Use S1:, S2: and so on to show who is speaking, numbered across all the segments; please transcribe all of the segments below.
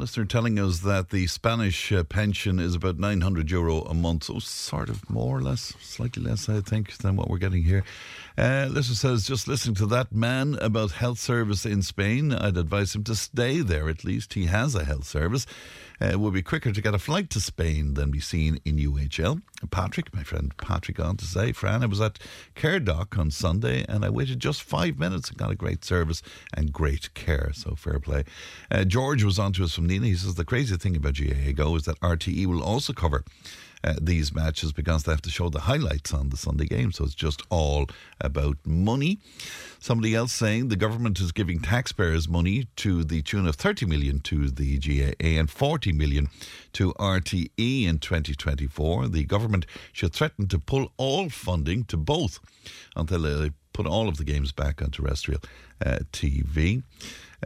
S1: listener telling us that the Spanish uh, pension is about 900 euro a month, so sort of more or less, slightly less, I think, than what we're getting here. Uh, listener says, just listening to that man about health service in Spain, I'd advise him to stay there. At least he has a health service. Uh, it would be quicker to get a flight to Spain than be seen in UHL. Patrick, my friend Patrick, on to say, Fran, I was at Dock on Sunday and I waited just five minutes and got a great service and great care. So fair play. Uh, George was on to us from Nenagh. He says the crazy thing about GAA Go is that RTE will also cover uh, these matches because they have to show the highlights on the Sunday game. So it's just all about money. Somebody else saying the government is giving taxpayers money to the tune of 30 million to the GAA and 40 million to RTE in 2024. The government should threaten to pull all funding to both until they put all of the games back on terrestrial uh, TV.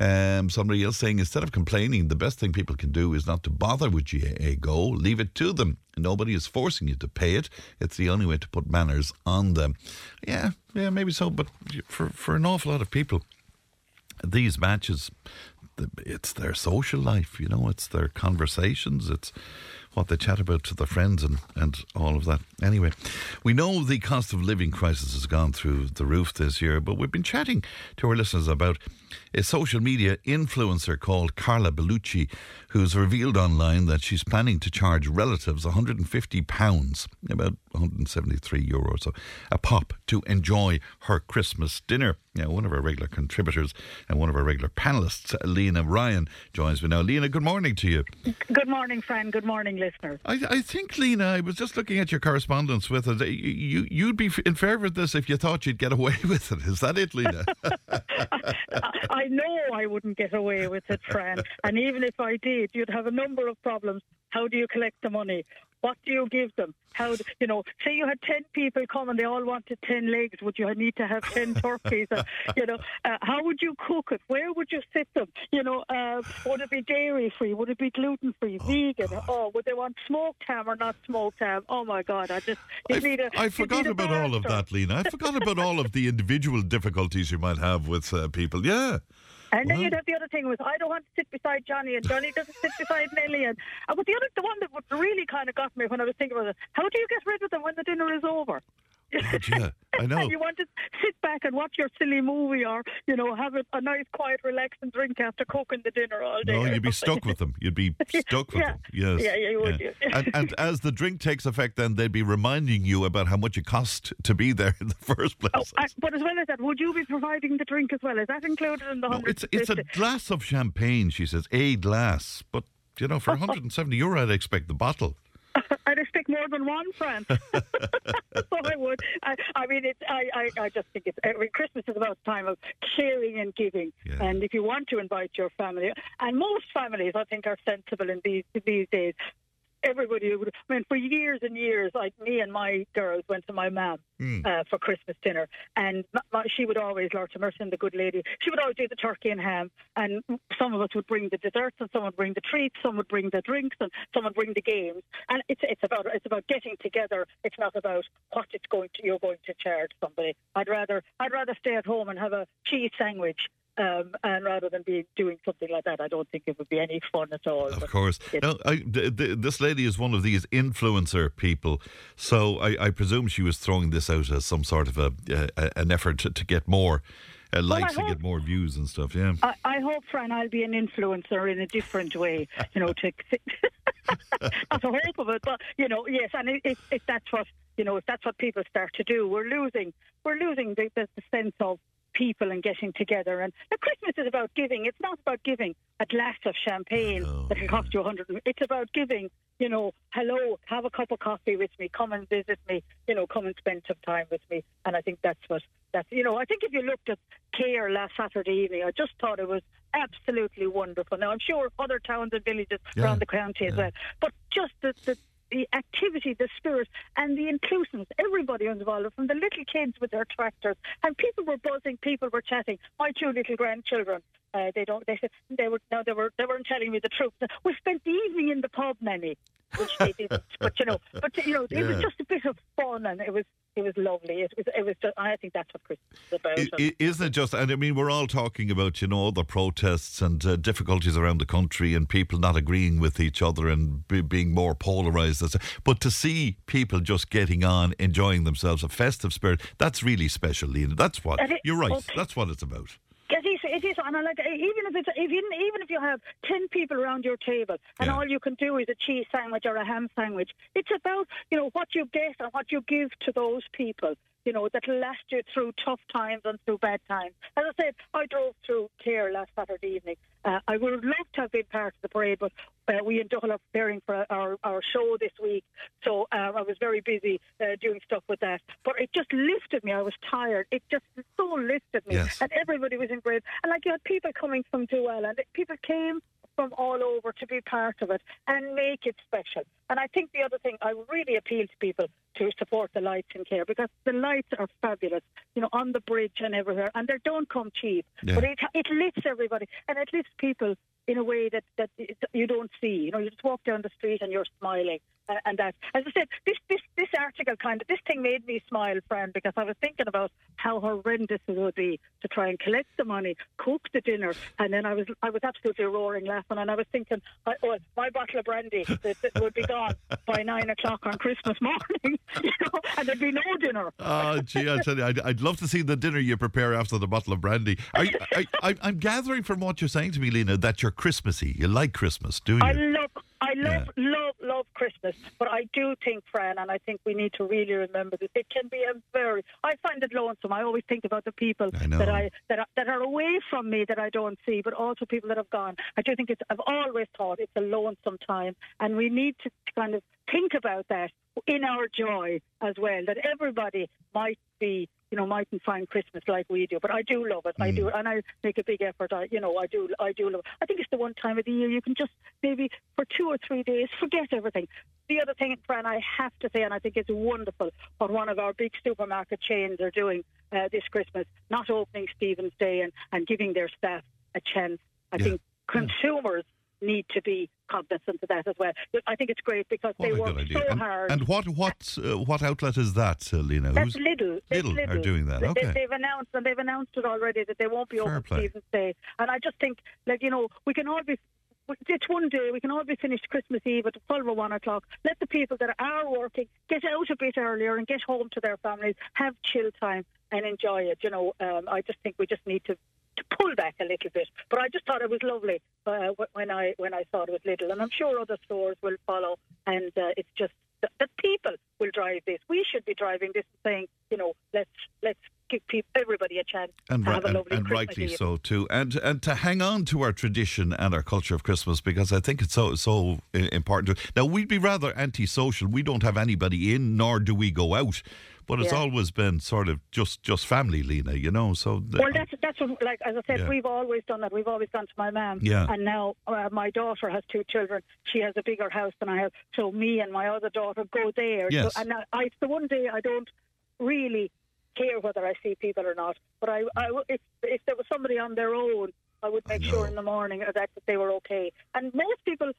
S1: Um, somebody else saying instead of complaining, the best thing people can do is not to bother with GAA Go. Leave it to them. Nobody is forcing you to pay it. It's the only way to put manners on them. Yeah, yeah, maybe so. But for for an awful lot of people, these matches, it's their social life. You know, it's their conversations. It's what they chat about to their friends and, and all of that. Anyway, we know the cost of living crisis has gone through the roof this year, but we've been chatting to our listeners about a social media influencer called Carla Bellucci, who's revealed online that she's planning to charge relatives £150, about 173 euros, so a pop, to enjoy her Christmas dinner. Now, one of our regular contributors and one of our regular panelists, Lena Ryan, joins me now. Lena, good morning to you.
S2: Good morning, Fran. Good morning, listeners.
S1: I, I think, Lena, I was just looking at your correspondence with it. You, you'd be in favour of this if you thought you'd get away with it. Is that it, Lena?
S2: I know I wouldn't get away with it, Fran. And even if I did, you'd have a number of problems. How do you collect the money? What do you give them? How do, you know? Say you had ten people come and they all wanted ten legs. Would you need to have ten turkeys? Uh, you know, uh, how would you cook it? Where would you sit them? You know, uh, would it be dairy free? Would it be gluten free? Oh, vegan? God. Oh, would they want smoked ham or not smoked ham? Oh my God! I just
S1: you need a, I forgot about all of that, Lena. I forgot about all of the individual difficulties you might have with uh, people. Yeah.
S2: And then you'd have the other thing was I don't want to sit beside Johnny, and Johnny doesn't sit beside Nelly. And uh, but the other, the one that what really kind of got me when I was thinking about it, how do you get rid of them when the dinner is over?
S1: Oh, God, yeah, I know.
S2: you want to sit back and watch your silly movie or, you know, have a, a nice, quiet, relaxing drink after cooking the dinner all day.
S1: No, you'd be stuck with them. You'd be stuck with
S2: yeah.
S1: them. Yes.
S2: Yeah, yeah, you would.
S1: Yeah. and, and, as the drink takes effect, then they'd be reminding you about how much it cost to be there in the first oh, place. Oh,
S2: I, but as well as that, would you be providing the drink as well? Is that included in the no,
S1: it's, it's a glass of champagne, she says, a glass. But, you know, for 170 euro, I'd expect the bottle.
S2: I'd expect more than one, Fran. so I would. I, I mean, it's. I, I, I just think it's. Mean, Christmas is about time of sharing and giving. Yeah. And if you want to invite your family, and most families, I think, are sensible in these these days everybody would. I mean, for years and years, like me and my girls went to my mum mm. uh, for Christmas dinner, and she would always, Lord to Mercy, the good lady, she would always do the turkey and ham, and some of us would bring the desserts, and some would bring the treats, some would bring the drinks, and some would bring the games. And it's it's about it's about getting together. It's not about what it's going to you're going to charge somebody. I'd rather I'd rather stay at home and have a cheese sandwich um, and rather than be doing something like that, I don't think it would be any fun at all.
S1: Of course. Now, I, d- d- this lady is one of these influencer people, so I, I, presume she was throwing this out as some sort of a, a an effort to, to get more. Uh, likes well, and get more views and stuff. Yeah,
S2: I, I, hope, Fran, I'll be an influencer in a different way. You know, to that's a hope of it. But you know, yes, and if, if that's what you know, if that's what people start to do, we're losing, we're losing the, the, the sense of people and getting together. And now, Christmas is about giving. It's not about giving a glass of champagne oh, that can cost you a hundred. It's about giving. You know, hello, have a cup of coffee with me. Come and visit me. You know, come and spend some time with me. And I think that's what that's. You know, I think if you looked at Cahir last Saturday evening, I just thought it was absolutely wonderful. Now I'm sure other towns and villages yeah, around the county as well, but just the, the the activity, the spirit, and the inclusiveness. Everybody was involved, from the little kids with their tractors, and people were buzzing, people were chatting. My two little grandchildren, uh, they don't. They said they were no, they were they weren't telling me the truth. We spent the evening in the pub, many, which they didn't. but you know, but you know, it was just a bit of fun, and it was it was lovely. It was, it was. Just, I think that's what Christmas is about.
S1: Isn't it just? And I mean, we're all talking about you know the protests and uh, difficulties around the country and people not agreeing with each other and be, being more polarized. But to see people just getting on, enjoying themselves, a festive spirit, that's really special, Lena. That's what
S2: it-
S1: you're right. That's what it's about.
S2: It is, and I like even if it's even even if you have ten people around your table and
S1: Yeah.
S2: all you can do is a cheese sandwich or a ham sandwich, it's about you know what you get and what you give to those people. You know that'll last you through tough times and through bad times. As I said, I drove through Cahir last Saturday evening. Uh, I would have loved to have been part of the parade, but uh, we in Dublin are preparing for our, our show this week, so uh, I was very busy uh, doing stuff with that. But it just lifted me. I was tired. It just so lifted me,
S1: Yes.
S2: and everybody was in great. And like you had people coming from Duell, and people came from all over to be part of it and make it special. And I think the other thing, I really appeal to people to support the lights in Cahir because the lights are fabulous, you know, on the bridge and everywhere, and they don't come cheap.
S1: Yeah.
S2: But it, it lifts everybody, and it lifts people in a way that, that you don't see. You know, you just walk down the street and you're smiling. And, and that, as I said, this, this, this article kind of, this thing made me smile, Fran, because I was thinking about how horrendous it would be to try and collect the money, cook the dinner, and then I was, I was absolutely roaring laughing, and I was thinking, I, oh, my bottle of brandy that, that would be gone by nine o'clock on Christmas morning, you know, and there'd be no dinner.
S1: Oh, gee, I tell you, I'd, I'd love to see the dinner you prepare after the bottle of brandy. Are you, I, I, I'm gathering from what you're saying to me, Lena, that you're Christmassy. You like Christmas, do you?
S2: I love, I love, love, love Christmas. But I do think, Fran, and I think we need to really remember this. It can be a very. I find it lonesome. I always think about the people
S1: I
S2: that I that are, that are away from me that I don't see, but also people that have gone. I do think it's. I've always thought it's a lonesome time, and we need to kind of think about that in our joy as well. That everybody might be. You know, mightn't find Christmas like we do, but I do love it. I
S1: Mm.
S2: do, and I make a big effort. I, you know, I do, I do love it. I think it's the one time of the year you can just maybe for two or three days forget everything. The other thing, Fran, I have to say, and I think it's wonderful what one of our big supermarket chains are doing uh, this Christmas, not opening Stephen's Day and, and giving their staff a chance. I
S1: Yeah.
S2: think consumers need to be cognizant of that as well. But I think it's great because
S1: What
S2: they work so
S1: and,
S2: hard.
S1: and what what uh, what outlet is that, uh, Lena?
S2: That's Lidl. That's
S1: Lidl are doing that, okay.
S2: They, have announced and they've announced it already that they won't be
S1: Fair
S2: open
S1: play.
S2: Stephen's Day. And I just think, like you know, we can all be. It's one day. We can all be finished Christmas Eve at twelve or one o'clock. Let the people that are working get out a bit earlier and get home to their families, have chill time, and enjoy it. You know, um, I just think we just need to to pull back a little bit. But I just thought it was lovely uh, when I when I saw it with Lidl, and I'm sure other stores will follow. And uh, it's just that, that people will drive this. We should be driving this, saying, you know, let's let's give people everybody a chance
S1: and,
S2: have a
S1: and,
S2: lovely
S1: and rightly so too, and and to hang on to our tradition and our culture of Christmas because I think it's so so important. To, now we'd be rather antisocial. We don't have anybody in, nor do we go out. But it's
S2: Yeah.
S1: always been sort of just just family, Lena. You know, so th-
S2: Well, that's that's what, like as I said,
S1: Yeah.
S2: we've always done that. We've always gone to my mum,
S1: Yeah.
S2: and now uh, my daughter has two children. She has a bigger house than I have, so me and my other daughter go there.
S1: Yes.
S2: So, and I, I, it's the one day I don't really care whether I see people or not. But I, I if if there was somebody on their own, I would make sure in the morning that, that they were okay. And most people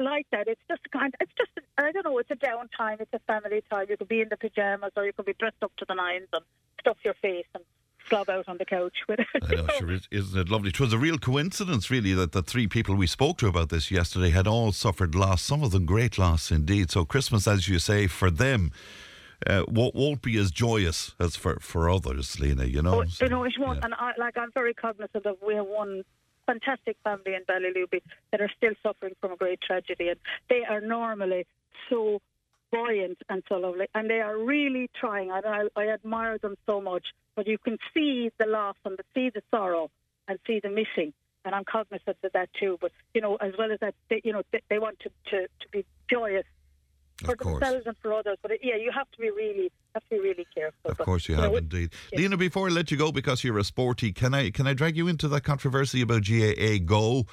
S2: like that. It's just a kind. It's just I don't know. It's a downtime. It's a family time. You could be in the pajamas or you could be dressed up to the nines and stuff your face and slob out on the couch with it.
S1: I know, sure, is- isn't it lovely? It was a real coincidence, really, that the three people we spoke to about this yesterday had all suffered loss, some of them great loss indeed. So, Christmas, as you say, for them, uh, won't, won't be as joyous as for, for others, Lena, you know?
S2: Oh,
S1: So,
S2: you know, it won't.
S1: yeah.
S2: And I, like, I'm very cognizant of we have one fantastic family in Ballylooby that are still suffering from a great tragedy, and they are normally so buoyant and so lovely, and they are really trying. And I, I admire them so much. But you can see the loss and the, see the sorrow and see the missing. And I'm cognizant of that too. But you know, as well as that, they, you know, they, they want to, to, to be joyous for
S1: Of course.
S2: themselves and for others. But yeah, you have to be really, have to be really careful.
S1: Of
S2: But,
S1: course you
S2: know,
S1: have
S2: it-
S1: indeed.
S2: yeah.
S1: Lena, before I let you go, because you're a sporty, can I can I drag you into that controversy about GAA Go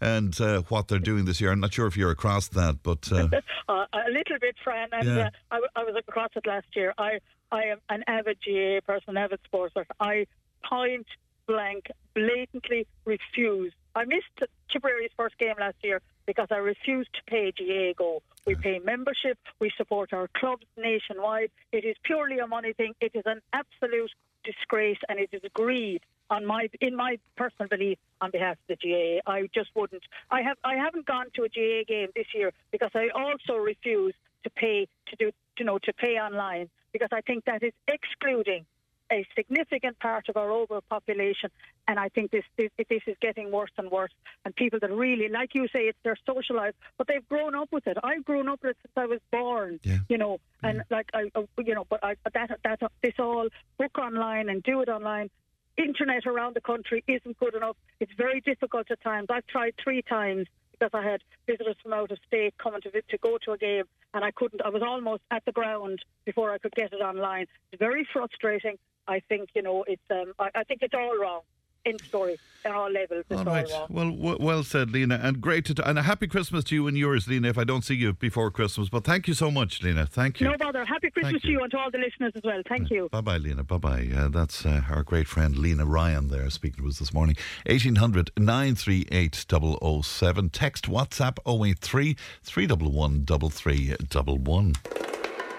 S1: and uh, what they're doing this year? I'm not sure if you're across that, but uh,
S2: uh, a little bit, Fran, and
S1: Yeah.
S2: uh, I, w- I was across it last year. I I am an avid GAA person, avid sporter. I point blank, blatantly refuse. I missed Tipperary's first game last year because I refuse to pay GAA Go. We pay membership, we support our clubs nationwide. It is purely a money thing. It is an absolute disgrace and it is greed on my in my personal belief on behalf of the GAA. I just wouldn't. I have I haven't gone to a GAA game this year because I also refuse to pay to do you know to pay online because I think that is excluding a significant part of our overall population. and I think this, this this is getting worse and worse. And people that really, like you say, it's their social life, but they've grown up with it. I've grown up with it since I was born.
S1: Yeah.
S2: You know, and like I, you know, but I, that that this all book online and do it online. Internet around the country isn't good enough. It's very difficult at times. I've tried three times because I had visitors from out of state coming to to go to a game, and I couldn't. I was almost at the ground before I could get it online. It's very frustrating. I think you know it's. Um, I, I think it's all wrong. In story, at all levels.
S1: All
S2: all
S1: right. Well, w- well said, Lena, and great to t- and a happy Christmas to you and yours, Lena. If I don't see you before Christmas, but thank you so much, Lena. Thank you.
S2: No bother. Happy Christmas
S1: Thank
S2: to
S1: you.
S2: you and to all the listeners as well. Thank you.
S1: Bye bye, Lena. Bye bye. Uh, that's uh, our great friend Lena Ryan there speaking to us this morning. 1800 938 007. Text WhatsApp 083 311 3311.